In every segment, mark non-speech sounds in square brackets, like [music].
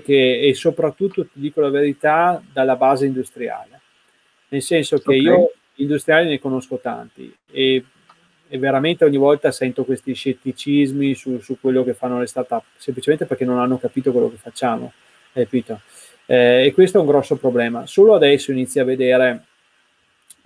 che, e soprattutto, ti dico la verità, dalla base industriale. Nel senso che okay. io industriali ne conosco tanti e, e, veramente ogni volta sento questi scetticismi su, su, quello che fanno le start-up, semplicemente perché non hanno capito quello che facciamo, capito? Eh, e questo è un grosso problema. Solo adesso inizia a vedere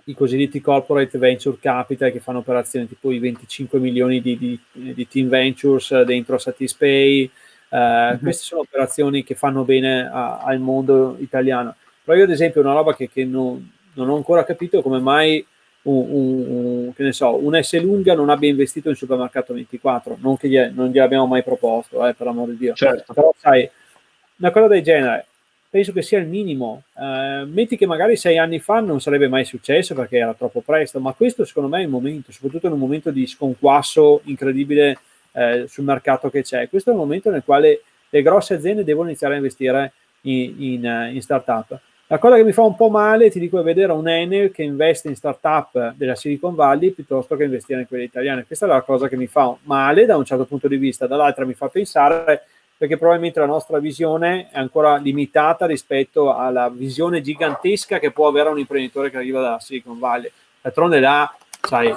i cosiddetti corporate venture capital che fanno operazioni tipo i 25 milioni di, di, di team ventures dentro Satispay. Mm-hmm. Queste sono operazioni che fanno bene a, al mondo italiano. Però io ad esempio una roba che, che non, non, ho ancora capito è come mai un, un, un, che ne so, un S lunga non abbia investito in Supermercato 24, non che gli, non gliel'abbiamo mai proposto, eh, per l'amor di Dio. Certo. Però sai, una cosa del genere, penso che sia il minimo. Uh, metti che magari sei anni fa non sarebbe mai successo perché era troppo presto, ma questo secondo me è il momento, soprattutto in un momento di sconquasso incredibile uh, sul mercato che c'è. Questo è il momento nel quale le grosse aziende devono iniziare a investire in, in, uh, in startup. La cosa che mi fa un po' male, ti dico, è vedere un Enel che investe in startup della Silicon Valley piuttosto che investire in quelle italiane. Questa è la cosa che mi fa male da un certo punto di vista, dall'altra mi fa pensare perché probabilmente la nostra visione è ancora limitata rispetto alla visione gigantesca che può avere un imprenditore che arriva dalla Silicon Valley. D'altronde là, sai,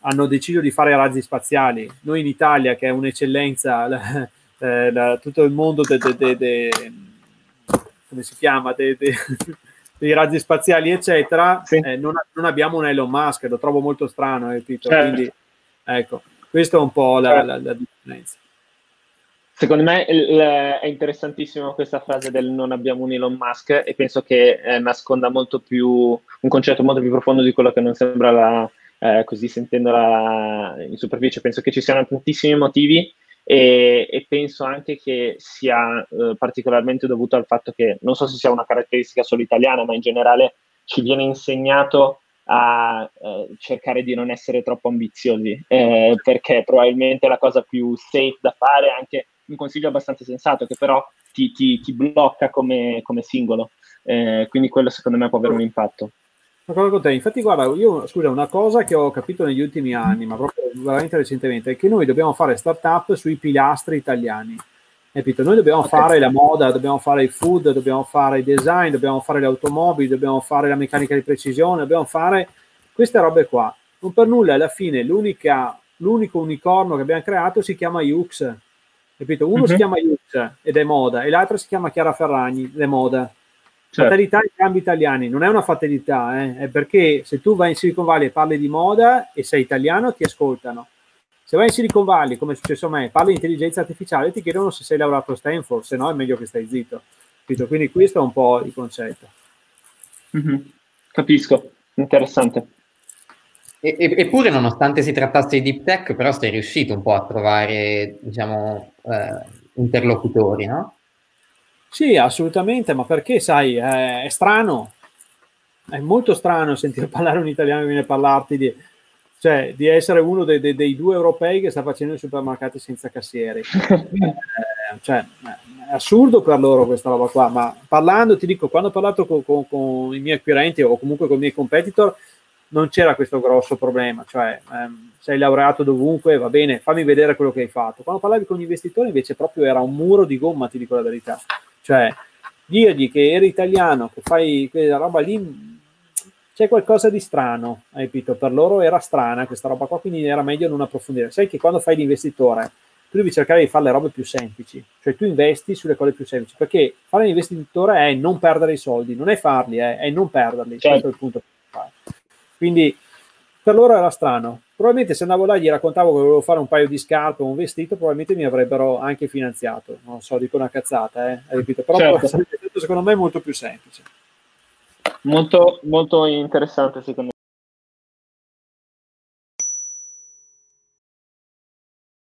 hanno deciso di fare razzi spaziali. Noi in Italia, che è un'eccellenza, la, [laughs] eh, la, tutto il mondo de, de, de, come si chiama, [laughs] dei razzi spaziali, eccetera, sì. eh, non, non, abbiamo un Elon Musk, lo trovo molto strano, eh, certo. quindi ecco, questa è un po' la, certo. la, la differenza. Secondo me è interessantissima questa frase del non abbiamo un Elon Musk e penso che eh, nasconda molto più un concetto molto più profondo di quello che non sembra la, eh, così sentendola in superficie. Penso che ci siano tantissimi motivi e, e penso anche che sia eh, particolarmente dovuto al fatto che non so se sia una caratteristica solo italiana, ma in generale ci viene insegnato a eh, cercare di non essere troppo ambiziosi, eh, perché probabilmente la cosa più safe da fare anche un consiglio abbastanza sensato che però ti, ti, ti blocca come, come singolo. Eh, quindi quello secondo me può avere un impatto. D'accordo con te. Infatti, guarda, io scusa, una cosa che ho capito negli ultimi anni, ma proprio veramente recentemente, è che noi dobbiamo fare startup sui pilastri italiani. Capito? Noi dobbiamo okay. fare la moda, dobbiamo fare il food, dobbiamo fare il design, dobbiamo fare le automobili, dobbiamo fare la meccanica di precisione, dobbiamo fare queste robe qua. Non per nulla, alla fine, l'unico unicorno che abbiamo creato si chiama Ux capito? Uno uh-huh. si mhm. chiama Yux ed è moda e l'altro si chiama Chiara Ferragni ed è moda. Certo. Fatalità in cambi italiani, non è una fatalità, eh? è perché se tu vai in Silicon Valley e parli di moda e sei italiano ti ascoltano. Se vai in Silicon Valley, come è successo a me, parli di intelligenza artificiale, ti chiedono se sei laureato a Stanford, se no è meglio che stai zitto. Capito? Quindi questo è un po' il concetto. Mm-hmm. Capisco, interessante. E, eppure, nonostante si trattasse di deep tech, però sei riuscito un po' a trovare, diciamo, eh, interlocutori, no? Sì, assolutamente, ma perché, sai, è, è strano, è molto strano sentire [laughs] parlare un italiano che viene a parlarti di, cioè, di essere uno dei, dei, dei, due europei che sta facendo i supermercati senza cassieri. [laughs] eh, cioè, è assurdo per loro questa roba qua, ma parlando, ti dico, quando ho parlato con, con, con i miei acquirenti o comunque con i miei competitor, non c'era questo grosso problema, cioè ehm, sei laureato dovunque, va bene, fammi vedere quello che hai fatto. Quando parlavi con gli investitori invece proprio era un muro di gomma, ti dico la verità. Cioè, dirgli che eri italiano, che fai quella roba lì, c'è qualcosa di strano, hai capito? Per loro era strana questa roba qua, quindi era meglio non approfondire. Sai che quando fai l'investitore, tu devi cercare di fare le robe più semplici, cioè tu investi sulle cose più semplici, perché fare l'investitore è non perdere i soldi, non è farli, è, è non perderli, certo. questo è il punto. Quindi per loro era strano. Probabilmente se andavo là e gli raccontavo che volevo fare un paio di scarpe o un vestito, probabilmente mi avrebbero anche finanziato. Non so, dico una cazzata, eh? Però certo. secondo me è molto più semplice. Molto, molto interessante secondo me.